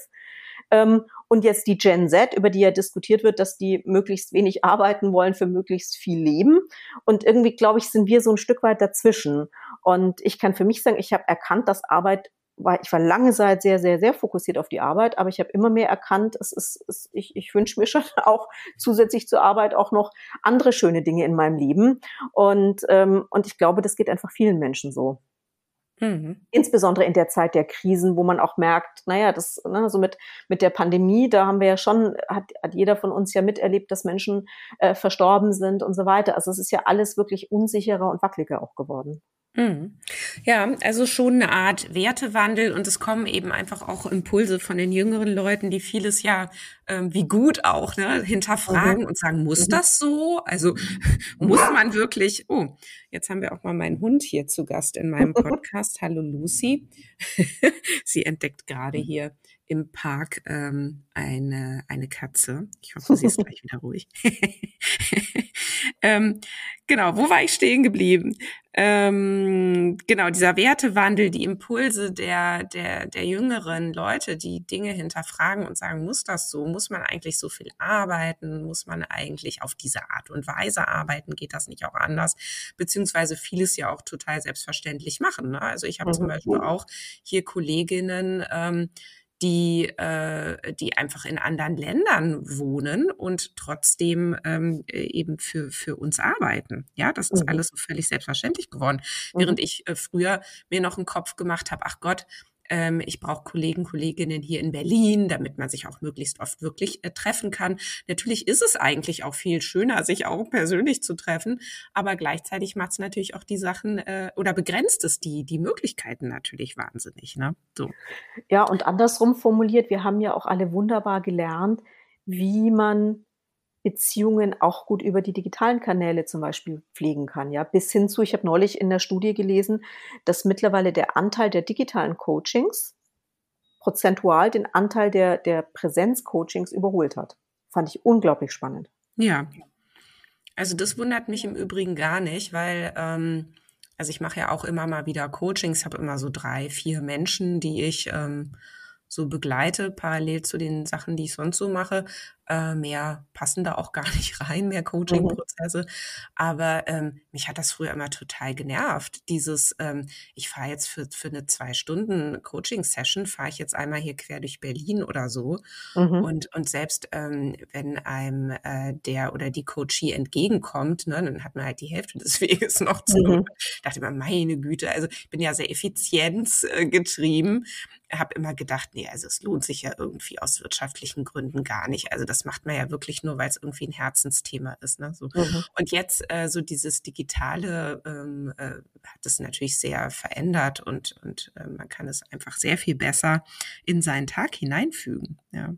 Und jetzt die Gen Z, über die ja diskutiert wird, dass die möglichst wenig arbeiten wollen für möglichst viel Leben. Und irgendwie, glaube ich, sind wir so ein Stück weit dazwischen. Und ich kann für mich sagen, ich habe erkannt, dass Arbeit war, ich war lange Zeit sehr, sehr, sehr fokussiert auf die Arbeit, aber ich habe immer mehr erkannt, es ist, es, ich, ich wünsche mir schon auch zusätzlich zur Arbeit auch noch andere schöne Dinge in meinem Leben. Und, ähm, und ich glaube, das geht einfach vielen Menschen so. Mhm. Insbesondere in der Zeit der Krisen, wo man auch merkt, naja, das, ne, so mit, mit der Pandemie, da haben wir ja schon, hat, hat jeder von uns ja miterlebt, dass Menschen äh, verstorben sind und so weiter. Also es ist ja alles wirklich unsicherer und wackeliger auch geworden. Mhm. Ja, also schon eine Art Wertewandel und es kommen eben einfach auch Impulse von den jüngeren Leuten, die vieles ja ähm, wie gut auch ne, hinterfragen mhm. und sagen, muss mhm. das so? Also muss man wirklich? Oh, jetzt haben wir auch mal meinen Hund hier zu Gast in meinem Podcast. Hallo Lucy. Sie entdeckt gerade mhm. hier im Park ähm, eine, eine Katze. Ich hoffe, sie ist gleich wieder ruhig. ähm, genau, wo war ich stehen geblieben? Ähm, genau, dieser Wertewandel, die Impulse der, der, der jüngeren Leute, die Dinge hinterfragen und sagen, muss das so? Muss man eigentlich so viel arbeiten? Muss man eigentlich auf diese Art und Weise arbeiten? Geht das nicht auch anders? Beziehungsweise vieles ja auch total selbstverständlich machen. Ne? Also ich habe mhm. zum Beispiel auch hier Kolleginnen, ähm, die, äh, die einfach in anderen Ländern wohnen und trotzdem ähm, äh, eben für, für uns arbeiten. Ja, das ist mhm. alles so völlig selbstverständlich geworden. Mhm. Während ich äh, früher mir noch einen Kopf gemacht habe, ach Gott, ähm, ich brauche Kollegen, Kolleginnen hier in Berlin, damit man sich auch möglichst oft wirklich äh, treffen kann. Natürlich ist es eigentlich auch viel schöner, sich auch persönlich zu treffen, aber gleichzeitig macht es natürlich auch die Sachen äh, oder begrenzt es die, die Möglichkeiten natürlich wahnsinnig. Ne? So. Ja, und andersrum formuliert, wir haben ja auch alle wunderbar gelernt, wie man Beziehungen auch gut über die digitalen Kanäle zum Beispiel pflegen kann. Ja, bis hin zu, ich habe neulich in der Studie gelesen, dass mittlerweile der Anteil der digitalen Coachings prozentual den Anteil der, der Präsenzcoachings überholt hat. Fand ich unglaublich spannend. Ja. Also das wundert mich im Übrigen gar nicht, weil ähm, also ich mache ja auch immer mal wieder Coachings, habe immer so drei, vier Menschen, die ich ähm, so begleite, parallel zu den Sachen, die ich sonst so mache. Äh, mehr passen da auch gar nicht rein, mehr mhm. Coaching-Prozesse. Mhm. Aber ähm, mich hat das früher immer total genervt. Dieses, ähm, ich fahre jetzt für, für eine zwei Stunden Coaching-Session, fahre ich jetzt einmal hier quer durch Berlin oder so. Mhm. Und, und selbst ähm, wenn einem äh, der oder die Coachie entgegenkommt, ne, dann hat man halt die Hälfte des Weges noch zu. Mhm. Dachte immer, meine Güte, also ich bin ja sehr effizienzgetrieben. Äh, habe immer gedacht, nee, also es lohnt sich ja irgendwie aus wirtschaftlichen Gründen gar nicht. Also das macht man ja wirklich nur, weil es irgendwie ein Herzensthema ist. Ne? So. Mhm. Und jetzt äh, so dieses Digitale ähm, äh, hat es natürlich sehr verändert und, und äh, man kann es einfach sehr viel besser in seinen Tag hineinfügen. Ja.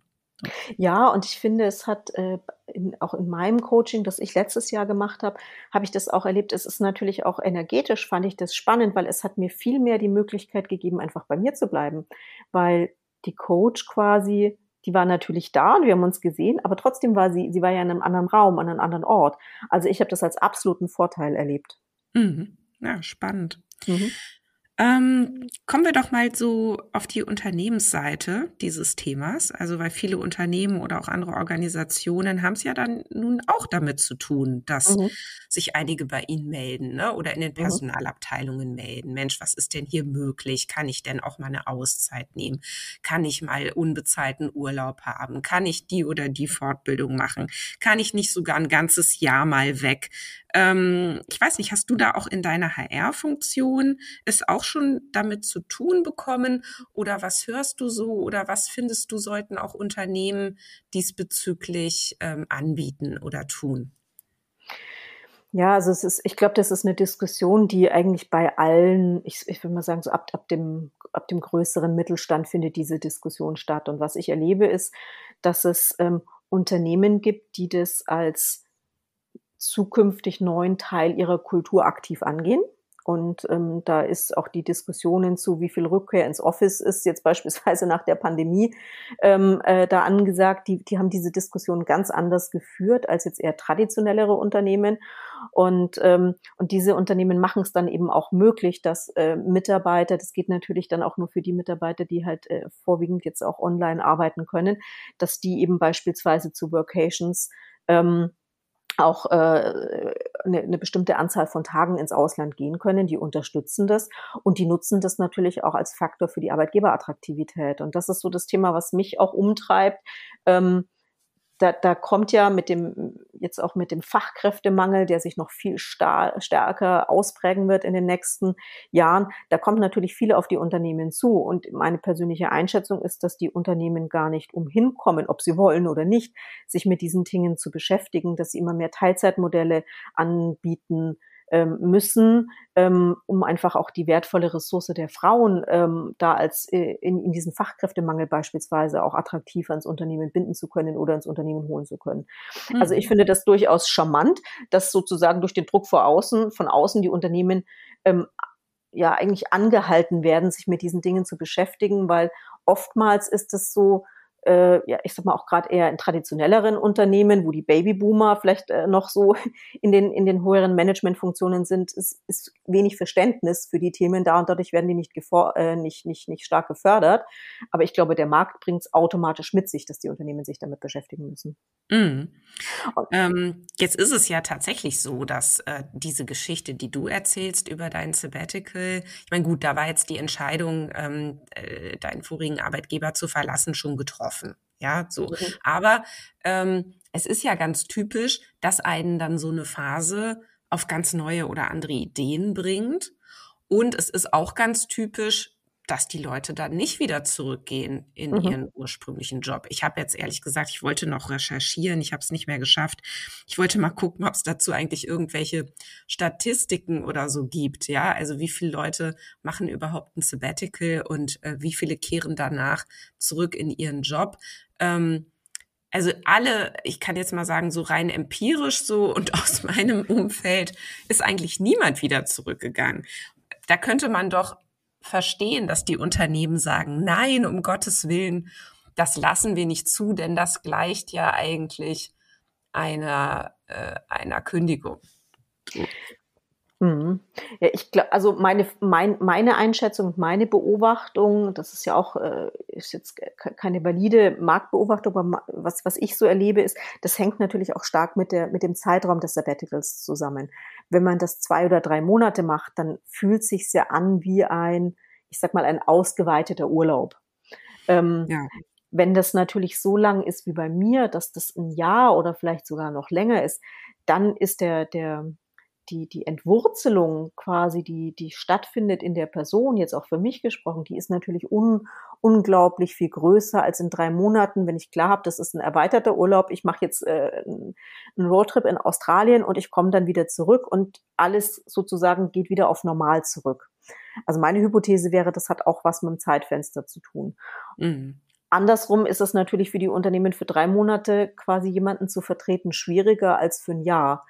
Ja, und ich finde, es hat äh, in, auch in meinem Coaching, das ich letztes Jahr gemacht habe, habe ich das auch erlebt. Es ist natürlich auch energetisch, fand ich das spannend, weil es hat mir viel mehr die Möglichkeit gegeben, einfach bei mir zu bleiben, weil die Coach quasi die war natürlich da und wir haben uns gesehen, aber trotzdem war sie, sie war ja in einem anderen Raum, an einem anderen Ort. Also ich habe das als absoluten Vorteil erlebt. Mhm. Ja, spannend. Mhm. Ähm, kommen wir doch mal so auf die Unternehmensseite dieses Themas. Also, weil viele Unternehmen oder auch andere Organisationen haben es ja dann nun auch damit zu tun, dass mhm. sich einige bei ihnen melden ne? oder in den mhm. Personalabteilungen mhm. melden. Mensch, was ist denn hier möglich? Kann ich denn auch mal eine Auszeit nehmen? Kann ich mal unbezahlten Urlaub haben? Kann ich die oder die Fortbildung machen? Kann ich nicht sogar ein ganzes Jahr mal weg? Ähm, ich weiß nicht, hast du da auch in deiner HR-Funktion es auch schon damit zu tun bekommen oder was hörst du so oder was findest du sollten auch Unternehmen diesbezüglich ähm, anbieten oder tun? Ja, also es ist, ich glaube, das ist eine Diskussion, die eigentlich bei allen, ich, ich würde mal sagen, so ab, ab, dem, ab dem größeren Mittelstand findet diese Diskussion statt. Und was ich erlebe, ist, dass es ähm, Unternehmen gibt, die das als zukünftig neuen Teil ihrer Kultur aktiv angehen. Und ähm, da ist auch die Diskussionen zu, wie viel Rückkehr ins Office ist, jetzt beispielsweise nach der Pandemie, ähm, äh, da angesagt. Die, die haben diese Diskussion ganz anders geführt als jetzt eher traditionellere Unternehmen. Und, ähm, und diese Unternehmen machen es dann eben auch möglich, dass äh, Mitarbeiter, das geht natürlich dann auch nur für die Mitarbeiter, die halt äh, vorwiegend jetzt auch online arbeiten können, dass die eben beispielsweise zu Workations ähm, auch äh, eine, eine bestimmte Anzahl von Tagen ins Ausland gehen können. Die unterstützen das und die nutzen das natürlich auch als Faktor für die Arbeitgeberattraktivität. Und das ist so das Thema, was mich auch umtreibt. Ähm, da, da kommt ja mit dem, jetzt auch mit dem Fachkräftemangel, der sich noch viel stärker ausprägen wird in den nächsten Jahren, da kommt natürlich viele auf die Unternehmen zu. Und meine persönliche Einschätzung ist, dass die Unternehmen gar nicht umhin kommen, ob sie wollen oder nicht, sich mit diesen Dingen zu beschäftigen, dass sie immer mehr Teilzeitmodelle anbieten, ähm, müssen, ähm, um einfach auch die wertvolle Ressource der Frauen ähm, da als äh, in, in diesem Fachkräftemangel beispielsweise auch attraktiv ans Unternehmen binden zu können oder ins Unternehmen holen zu können. Mhm. Also ich mhm. finde das durchaus charmant, dass sozusagen durch den Druck vor außen, von außen die Unternehmen ähm, ja eigentlich angehalten werden, sich mit diesen Dingen zu beschäftigen, weil oftmals ist es so, äh, ja, ich sag mal auch gerade eher in traditionelleren Unternehmen, wo die Babyboomer vielleicht äh, noch so in den in den höheren Managementfunktionen sind, ist, ist wenig Verständnis für die Themen da und dadurch werden die nicht gefor äh, nicht nicht nicht stark gefördert. Aber ich glaube, der Markt bringt es automatisch mit sich, dass die Unternehmen sich damit beschäftigen müssen. Mm. Ähm, jetzt ist es ja tatsächlich so, dass äh, diese Geschichte, die du erzählst über dein Sabbatical, ich meine, gut, da war jetzt die Entscheidung, ähm, äh, deinen vorigen Arbeitgeber zu verlassen, schon getroffen offen. Ja, so. Mhm. Aber ähm, es ist ja ganz typisch, dass einen dann so eine Phase auf ganz neue oder andere Ideen bringt. Und es ist auch ganz typisch, dass die Leute dann nicht wieder zurückgehen in mhm. ihren ursprünglichen Job. Ich habe jetzt ehrlich gesagt, ich wollte noch recherchieren, ich habe es nicht mehr geschafft. Ich wollte mal gucken, ob es dazu eigentlich irgendwelche Statistiken oder so gibt. Ja, also wie viele Leute machen überhaupt ein Sabbatical und äh, wie viele kehren danach zurück in ihren Job. Ähm, also alle, ich kann jetzt mal sagen, so rein empirisch so und aus meinem Umfeld ist eigentlich niemand wieder zurückgegangen. Da könnte man doch verstehen, dass die Unternehmen sagen, nein, um Gottes Willen, das lassen wir nicht zu, denn das gleicht ja eigentlich einer, äh, einer Kündigung. Mhm. Ja, ich glaube, also meine, mein, meine Einschätzung, meine Beobachtung, das ist ja auch, äh, ist jetzt keine valide Marktbeobachtung, aber was, was ich so erlebe, ist, das hängt natürlich auch stark mit der, mit dem Zeitraum des Sabbaticals zusammen. Wenn man das zwei oder drei Monate macht, dann fühlt sich ja an wie ein, ich sag mal, ein ausgeweiteter Urlaub. Ähm, ja. Wenn das natürlich so lang ist wie bei mir, dass das ein Jahr oder vielleicht sogar noch länger ist, dann ist der, der, die, die Entwurzelung quasi, die, die stattfindet in der Person, jetzt auch für mich gesprochen, die ist natürlich un, unglaublich viel größer als in drei Monaten, wenn ich klar habe, das ist ein erweiterter Urlaub, ich mache jetzt äh, einen Roadtrip in Australien und ich komme dann wieder zurück und alles sozusagen geht wieder auf normal zurück. Also meine Hypothese wäre, das hat auch was mit dem Zeitfenster zu tun. Mhm. Andersrum ist es natürlich für die Unternehmen für drei Monate quasi jemanden zu vertreten schwieriger als für ein Jahr.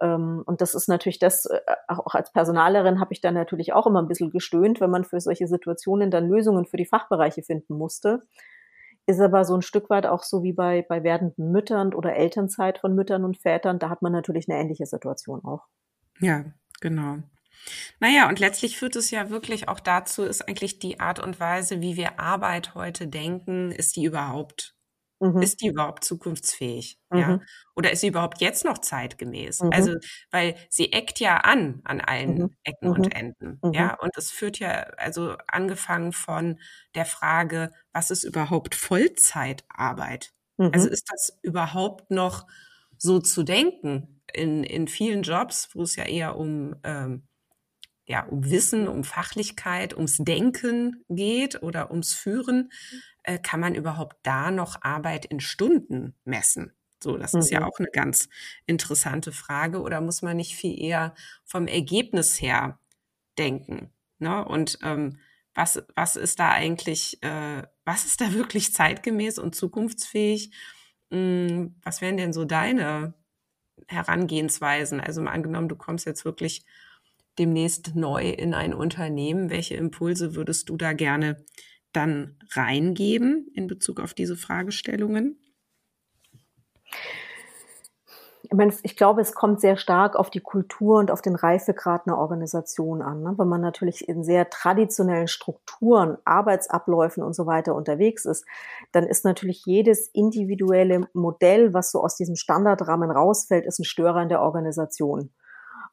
Ähm, und das ist natürlich das, äh, auch als Personalerin habe ich dann natürlich auch immer ein bisschen gestöhnt, wenn man für solche Situationen dann Lösungen für die Fachbereiche finden musste. Ist aber so ein Stück weit auch so wie bei, bei werdenden Müttern oder Elternzeit von Müttern und Vätern. Da hat man natürlich eine ähnliche Situation auch. Ja, genau. Naja, und letztlich führt es ja wirklich auch dazu, ist eigentlich die Art und Weise, wie wir Arbeit heute denken, ist die überhaupt Mhm. Ist die überhaupt zukunftsfähig? Mhm. Ja? Oder ist sie überhaupt jetzt noch zeitgemäß? Mhm. Also, weil sie eckt ja an an allen mhm. Ecken und mhm. Enden. Ja, mhm. und es führt ja, also angefangen von der Frage, was ist überhaupt Vollzeitarbeit? Also ist das überhaupt noch so zu denken? In, in vielen Jobs, wo es ja eher um ähm, ja, um Wissen, um Fachlichkeit, ums Denken geht oder ums Führen, äh, kann man überhaupt da noch Arbeit in Stunden messen? So, das mhm. ist ja mhm. auch eine ganz interessante Frage. Oder muss man nicht viel eher vom Ergebnis her denken? Ne? Und ähm, was, was ist da eigentlich, äh, was ist da wirklich zeitgemäß und zukunftsfähig? Hm, was wären denn so deine Herangehensweisen? Also mal angenommen, du kommst jetzt wirklich demnächst neu in ein Unternehmen. Welche Impulse würdest du da gerne dann reingeben in Bezug auf diese Fragestellungen? ich, meine, ich glaube, es kommt sehr stark auf die Kultur und auf den Reifegrad einer Organisation an. Ne? Wenn man natürlich in sehr traditionellen Strukturen, Arbeitsabläufen und so weiter unterwegs ist, dann ist natürlich jedes individuelle Modell, was so aus diesem Standardrahmen rausfällt, ist ein Störer in der Organisation.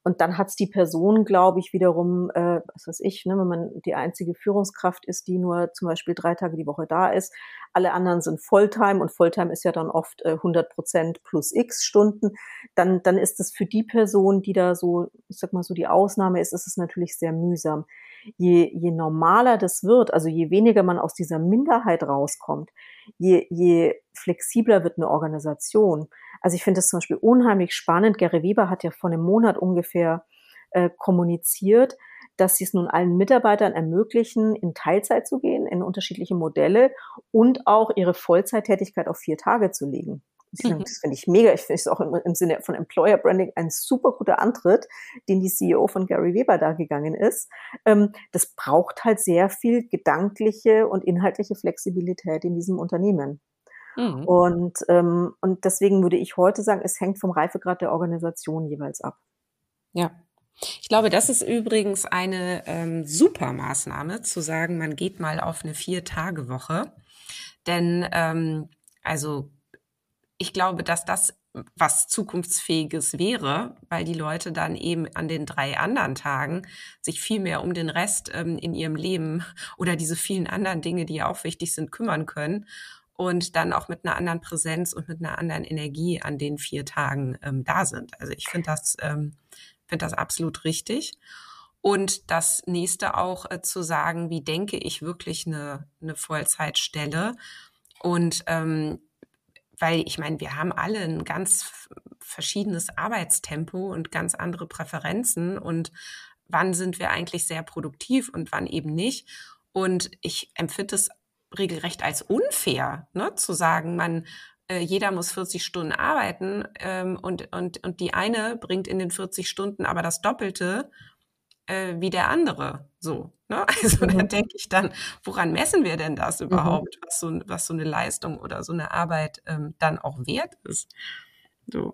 Und dann hat's die Person, glaube ich, wiederum, äh, was weiß ich, ne, wenn man die einzige Führungskraft ist, die nur zum Beispiel drei Tage die Woche da ist. Alle anderen sind Volltime und Volltime ist ja dann oft äh, 100 Prozent plus x Stunden. Dann, dann ist es für die Person, die da so, ich sag mal so die Ausnahme ist, ist es natürlich sehr mühsam. Je, je normaler das wird, also je weniger man aus dieser Minderheit rauskommt, je, je flexibler wird eine Organisation. Also ich finde das zum Beispiel unheimlich spannend. Gary Weber hat ja vor einem Monat ungefähr äh, kommuniziert, dass sie es nun allen Mitarbeitern ermöglichen, in Teilzeit zu gehen, in unterschiedliche Modelle und auch ihre Vollzeittätigkeit auf vier Tage zu legen. Mhm. Das finde ich mega. Ich finde es auch im, im, Sinne von Employer Branding ein super guter Antritt, den die CEO von Gary Weber da gegangen ist. Ähm, das braucht halt sehr viel gedankliche und inhaltliche Flexibilität in diesem Unternehmen. Mhm. Und, ähm, und deswegen würde ich heute sagen, es hängt vom Reifegrad der Organisation jeweils ab. Ja. Ich glaube, das ist übrigens eine ähm, super Maßnahme, zu sagen, man geht mal auf eine Vier-Tage-Woche. Denn ähm, also ich glaube, dass das was zukunftsfähiges wäre, weil die Leute dann eben an den drei anderen Tagen sich viel mehr um den Rest ähm, in ihrem Leben oder diese vielen anderen Dinge, die ja auch wichtig sind, kümmern können und dann auch mit einer anderen Präsenz und mit einer anderen Energie an den vier Tagen ähm, da sind. Also ich finde das, ähm, finde das absolut richtig. Und das nächste auch äh, zu sagen, wie denke ich wirklich eine, eine Vollzeitstelle? Und ähm, weil ich meine, wir haben alle ein ganz verschiedenes Arbeitstempo und ganz andere Präferenzen und wann sind wir eigentlich sehr produktiv und wann eben nicht. Und ich empfinde es regelrecht als unfair, ne, zu sagen, man äh, jeder muss 40 Stunden arbeiten ähm, und, und, und die eine bringt in den 40 Stunden aber das Doppelte äh, wie der andere. So. Ne? Also mhm. da denke ich dann, woran messen wir denn das mhm. überhaupt, mhm. was, so, was so eine Leistung oder so eine Arbeit ähm, dann auch wert ist. So.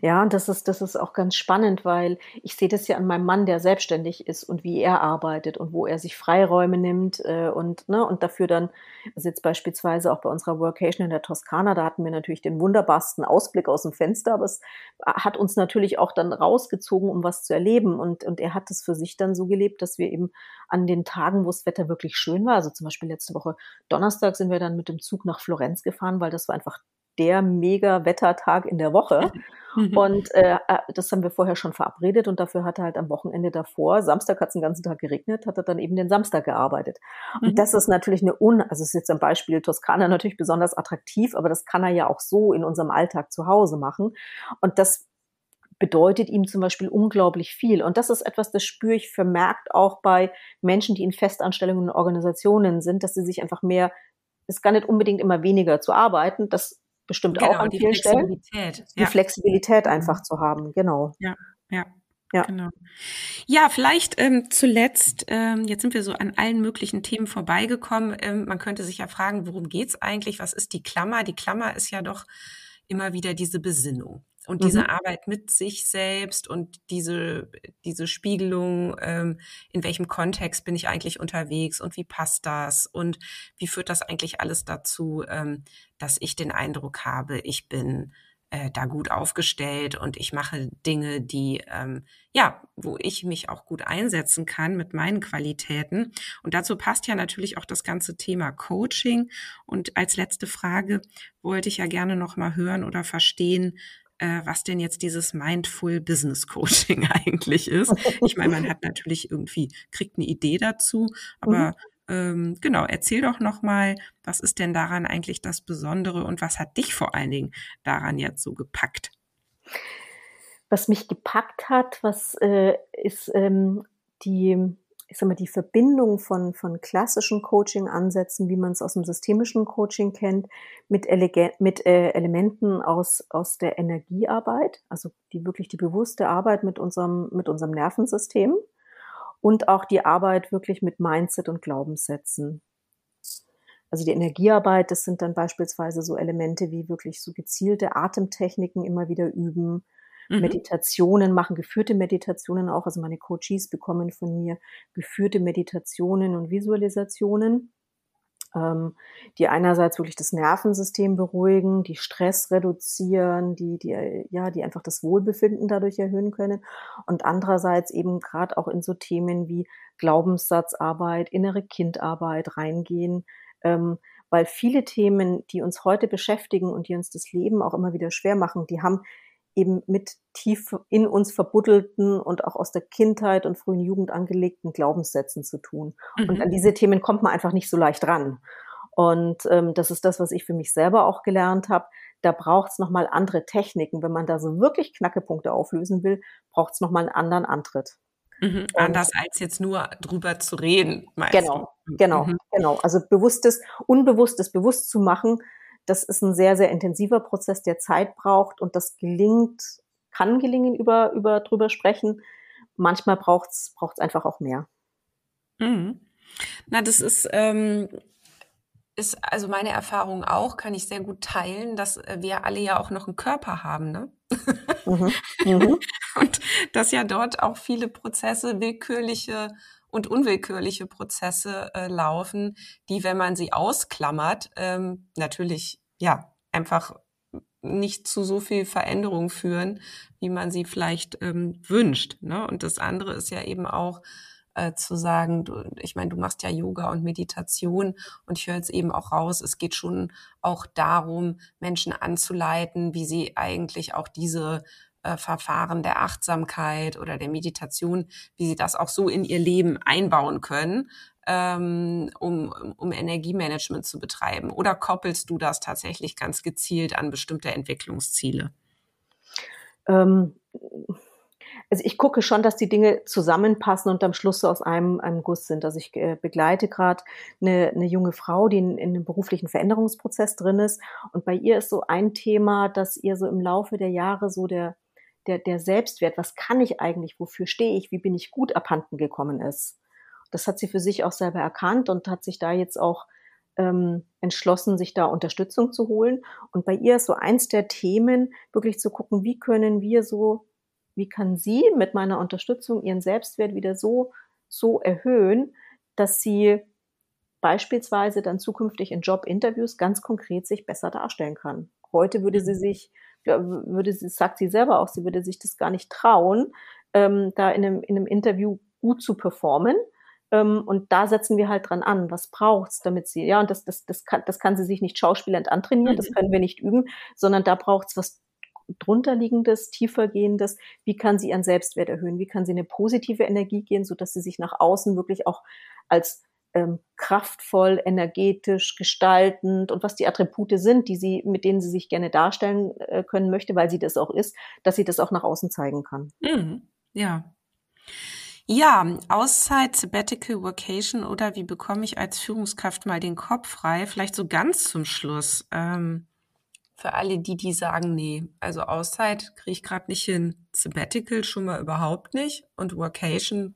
Ja, und das ist, das ist auch ganz spannend, weil ich sehe das ja an meinem Mann, der selbstständig ist und wie er arbeitet und wo er sich Freiräume nimmt äh, und, ne, und dafür dann, also jetzt beispielsweise auch bei unserer Workation in der Toskana, da hatten wir natürlich den wunderbarsten Ausblick aus dem Fenster, aber es hat uns natürlich auch dann rausgezogen, um was zu erleben. Und, und er hat es für sich dann so gelebt, dass wir eben an den Tagen, wo das Wetter wirklich schön war, also zum Beispiel letzte Woche Donnerstag sind wir dann mit dem Zug nach Florenz gefahren, weil das war einfach der mega Wettertag in der Woche. Mhm. Und äh, äh, das haben wir vorher schon verabredet und dafür hat er halt am Wochenende davor, Samstag hat es den ganzen Tag geregnet, hat er dann eben den Samstag gearbeitet. Und mhm. das ist natürlich eine Un, also es ist jetzt ein Beispiel Toskana natürlich besonders attraktiv, aber das kann er ja auch so in unserem Alltag zu Hause machen. Und das bedeutet ihm zum Beispiel unglaublich viel. Und das ist etwas, das spüre ich vermerkt auch bei Menschen, die in Festanstellungen und Organisationen sind, dass sie sich einfach mehr, es ist gar nicht unbedingt immer weniger zu arbeiten, das bestimmt genau, auch an vielen Stellen. Die. Flexibilität mhm. einfach zu haben, genau. Ja, ja. Ja. Genau. Ja, vielleicht ähm, zuletzt, ähm, jetzt sind wir so an allen möglichen Themen vorbeigekommen. Ähm, man könnte sich ja fragen, worum geht's eigentlich? Was ist die Klammer? Die Klammer ist ja doch immer wieder diese Besinnung. Und mhm. diese Arbeit mit sich selbst und diese, diese Spiegelung, ähm, in welchem Kontext bin ich eigentlich unterwegs und wie passt das und wie führt das eigentlich alles dazu, ähm, dass ich den Eindruck habe, ich bin äh, da gut aufgestellt und ich mache Dinge, die, ähm, ja, wo ich mich auch gut einsetzen kann mit meinen Qualitäten. Und dazu passt ja natürlich auch das ganze Thema Coaching. Und als letzte Frage wollte ich ja gerne noch mal hören oder verstehen, äh, was denn jetzt dieses Mindful Business Coaching eigentlich ist. Ich meine, man hat natürlich irgendwie, kriegt eine Idee dazu, aber mhm. ähm, genau, erzähl doch nochmal, was ist denn daran eigentlich das Besondere und was hat dich vor allen Dingen daran jetzt so gepackt? Was mich gepackt hat, was äh, ist ähm, die ich sag mal, die Verbindung von, von klassischen Coaching-Ansätzen, wie man es aus dem systemischen Coaching kennt, mit, mit äh, Elementen aus, aus der Energiearbeit, also die wirklich die bewusste Arbeit mit unserem, mit unserem Nervensystem und auch die Arbeit wirklich mit Mindset und Glaubenssätzen. Also die Energiearbeit, das sind dann beispielsweise so Elemente wie wirklich so gezielte Atemtechniken immer wieder üben, mhm. Meditationen machen, geführte Meditationen auch. Also meine Coaches bekommen von mir geführte Meditationen und Visualisationen, ähm, die einerseits wirklich das Nervensystem beruhigen, die Stress reduzieren, die, die, ja, die einfach das Wohlbefinden dadurch erhöhen können und andererseits eben gerade auch in so Themen wie Glaubenssatzarbeit, innere Kindarbeit reingehen, ähm, weil viele Themen, die uns heute beschäftigen und die uns das Leben auch immer wieder schwer machen, die haben eben mit tief in uns verbuddelten und auch aus der Kindheit und frühen Jugend angelegten Glaubenssätzen zu tun. Mhm. Und an diese Themen kommt man einfach nicht so leicht ran. Und ähm, das ist das, was ich für mich selber auch gelernt habe. Da braucht es nochmal andere Techniken. Wenn man da so wirklich Knackepunkte auflösen will, braucht es nochmal einen anderen Antritt. Mhm, anders als jetzt nur drüber zu reden. Genau, genau, mhm. genau. Also bewusstes, unbewusstes bewusst zu machen, das ist ein sehr, sehr intensiver Prozess, der Zeit braucht und das gelingt, kann gelingen über, über drüber sprechen. Manchmal braucht es einfach auch mehr. Mhm. Na, das ist, ähm, ist also meine Erfahrung auch, kann ich sehr gut teilen, dass wir alle ja auch noch einen Körper haben, ne? Mhm. Mhm. und dass ja dort auch viele Prozesse, willkürliche und unwillkürliche Prozesse äh, laufen, die, wenn man sie ausklammert, ähm, natürlich ja einfach nicht zu so viel Veränderung führen, wie man sie vielleicht ähm, wünscht. Ne? Und das andere ist ja eben auch äh, zu sagen, du, ich meine, du machst ja Yoga und Meditation und ich höre jetzt eben auch raus, es geht schon auch darum, Menschen anzuleiten, wie sie eigentlich auch diese äh, Verfahren der Achtsamkeit oder der Meditation, wie sie das auch so in ihr Leben einbauen können, ähm, um, um Energiemanagement zu betreiben? Oder koppelst du das tatsächlich ganz gezielt an bestimmte Entwicklungsziele? Ähm, also ich gucke schon, dass die Dinge zusammenpassen und am Schluss so aus einem, einem Guss sind. Also ich äh, begleite gerade eine, eine junge Frau, die in, in einem beruflichen Veränderungsprozess drin ist. Und bei ihr ist so ein Thema, dass ihr so im Laufe der Jahre so der, der, der Selbstwert, was kann ich eigentlich, wofür stehe ich, wie bin ich gut abhanden gekommen ist. Das hat sie für sich auch selber erkannt und hat sich da jetzt auch ähm, entschlossen, sich da Unterstützung zu holen. Und bei ihr ist so eins der Themen, wirklich zu gucken, wie können wir so, wie kann sie mit meiner Unterstützung ihren Selbstwert wieder so, so erhöhen, dass sie beispielsweise dann zukünftig in Jobinterviews ganz konkret sich besser darstellen kann. Heute würde sie sich würde sie, sagt sie selber auch, sie würde sich das gar nicht trauen, ähm, da in einem, in einem Interview gut zu performen. Ähm, und da setzen wir halt dran an. Was braucht's, damit sie, ja, und das, das, das kann, das kann sie sich nicht schauspielernd antrainieren, das mhm. können wir nicht üben, sondern da braucht's was drunterliegendes, tiefergehendes. Wie kann sie ihren Selbstwert erhöhen? Wie kann sie eine positive Energie gehen, so dass sie sich nach außen wirklich auch als ähm, kraftvoll, energetisch, gestaltend und was die Attribute sind, die sie, mit denen sie sich gerne darstellen äh, können möchte, weil sie das auch ist, dass sie das auch nach außen zeigen kann. Mhm. Ja. Ja, Auszeit, Sabbatical, Vacation oder wie bekomme ich als Führungskraft mal den Kopf frei? Vielleicht so ganz zum Schluss. Ähm, für alle die, die sagen, nee, also Auszeit kriege ich gerade nicht hin. Sabbatical schon mal überhaupt nicht und Vacation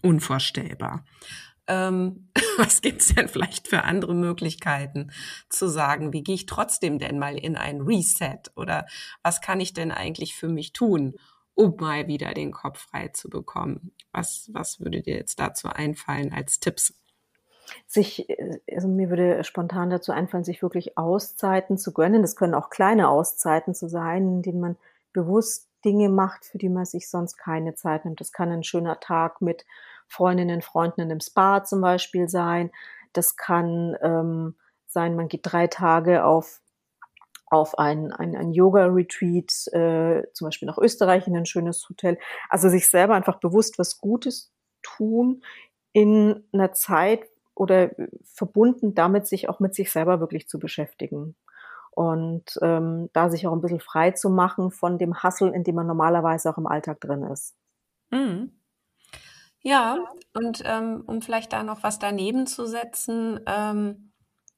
unvorstellbar ähm, was gibt's denn vielleicht für andere Möglichkeiten zu sagen, wie gehe ich trotzdem denn mal in ein Reset oder was kann ich denn eigentlich für mich tun, um mal wieder den Kopf frei zu bekommen? Was, was würde dir jetzt dazu einfallen als Tipps? Sich, also mir würde spontan dazu einfallen, sich wirklich Auszeiten zu gönnen. Das können auch kleine Auszeiten zu sein, in denen man bewusst Dinge macht, für die man sich sonst keine Zeit nimmt. Das kann ein schöner Tag mit Freundinnen, Freunden einem Spa zum Beispiel sein. Das kann ähm, sein, man geht drei Tage auf auf ein, ein, ein Yoga-Retreat, äh, zum Beispiel nach Österreich in ein schönes Hotel. Also sich selber einfach bewusst was Gutes tun in einer Zeit oder verbunden damit, sich auch mit sich selber wirklich zu beschäftigen. Und ähm, da sich auch ein bisschen frei zu machen von dem Hassel, in dem man normalerweise auch im Alltag drin ist. Mhm. Ja, und ähm, um vielleicht da noch was daneben zu setzen, ähm,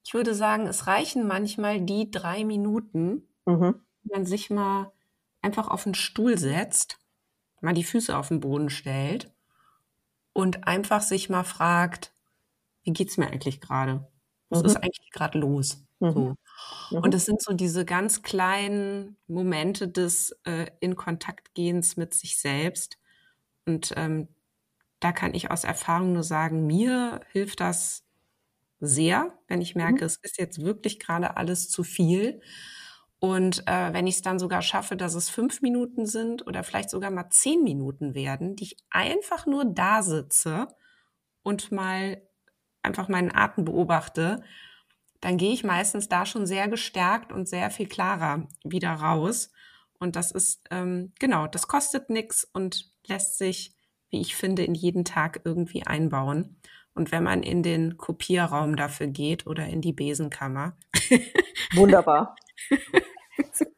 ich würde sagen, es reichen manchmal die drei Minuten, mhm. wenn man sich mal einfach auf den Stuhl setzt, mal die Füße auf den Boden stellt und einfach sich mal fragt, wie geht's mir eigentlich gerade? Was mhm. ist eigentlich gerade los? Mhm. So. Mhm. Und es sind so diese ganz kleinen Momente des äh, in Kontakt gehens mit sich selbst. Und ähm, da kann ich aus Erfahrung nur sagen, mir hilft das sehr, wenn ich merke, mhm. es ist jetzt wirklich gerade alles zu viel. Und äh, wenn ich es dann sogar schaffe, dass es fünf Minuten sind oder vielleicht sogar mal zehn Minuten werden, die ich einfach nur da sitze und mal einfach meinen Atem beobachte, dann gehe ich meistens da schon sehr gestärkt und sehr viel klarer wieder raus. Und das ist, ähm, genau, das kostet nichts und lässt sich, wie ich finde, in jeden Tag irgendwie einbauen. Und wenn man in den Kopierraum dafür geht oder in die Besenkammer. Wunderbar.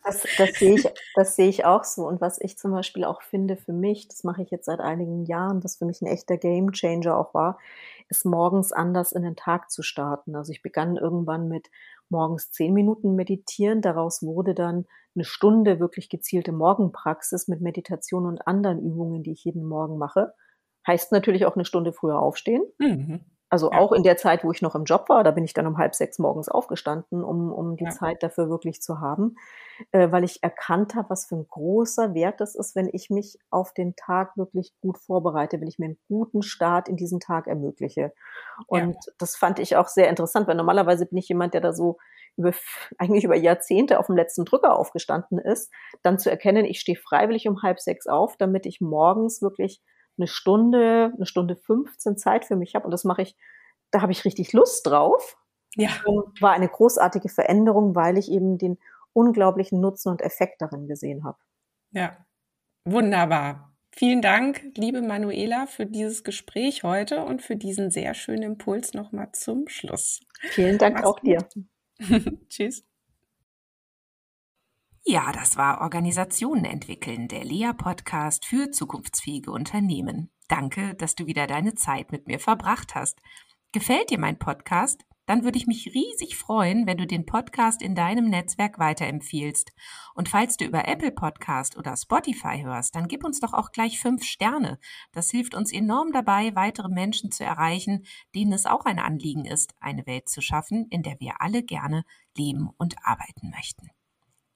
Das, das, sehe ich, das sehe ich auch so. Und was ich zum Beispiel auch finde für mich, das mache ich jetzt seit einigen Jahren, was für mich ein echter Game Changer auch war, ist morgens anders in den Tag zu starten. Also ich begann irgendwann mit morgens zehn Minuten meditieren. Daraus wurde dann eine Stunde wirklich gezielte Morgenpraxis mit Meditation und anderen Übungen, die ich jeden Morgen mache. Heißt natürlich auch eine Stunde früher aufstehen. Mhm. Also ja. auch in der Zeit, wo ich noch im Job war, da bin ich dann um halb sechs morgens aufgestanden, um, um die ja. Zeit dafür wirklich zu haben, äh, weil ich erkannt habe, was für ein großer Wert das ist, wenn ich mich auf den Tag wirklich gut vorbereite, wenn ich mir einen guten Start in diesen Tag ermögliche. Und ja. das fand ich auch sehr interessant, weil normalerweise bin ich jemand, der da so über, eigentlich über Jahrzehnte auf dem letzten Drücker aufgestanden ist, dann zu erkennen, ich stehe freiwillig um halb sechs auf, damit ich morgens wirklich eine Stunde, eine Stunde 15 Zeit für mich habe und das mache ich, da habe ich richtig Lust drauf. Ja. Und war eine großartige Veränderung, weil ich eben den unglaublichen Nutzen und Effekt darin gesehen habe. Ja, wunderbar. Vielen Dank, liebe Manuela, für dieses Gespräch heute und für diesen sehr schönen Impuls nochmal zum Schluss. Vielen Dank Mach's auch gut. dir. Tschüss. Ja, das war Organisationen entwickeln, der Lea-Podcast für zukunftsfähige Unternehmen. Danke, dass du wieder deine Zeit mit mir verbracht hast. Gefällt dir mein Podcast? Dann würde ich mich riesig freuen, wenn du den Podcast in deinem Netzwerk weiterempfiehlst. Und falls du über Apple Podcast oder Spotify hörst, dann gib uns doch auch gleich fünf Sterne. Das hilft uns enorm dabei, weitere Menschen zu erreichen, denen es auch ein Anliegen ist, eine Welt zu schaffen, in der wir alle gerne leben und arbeiten möchten.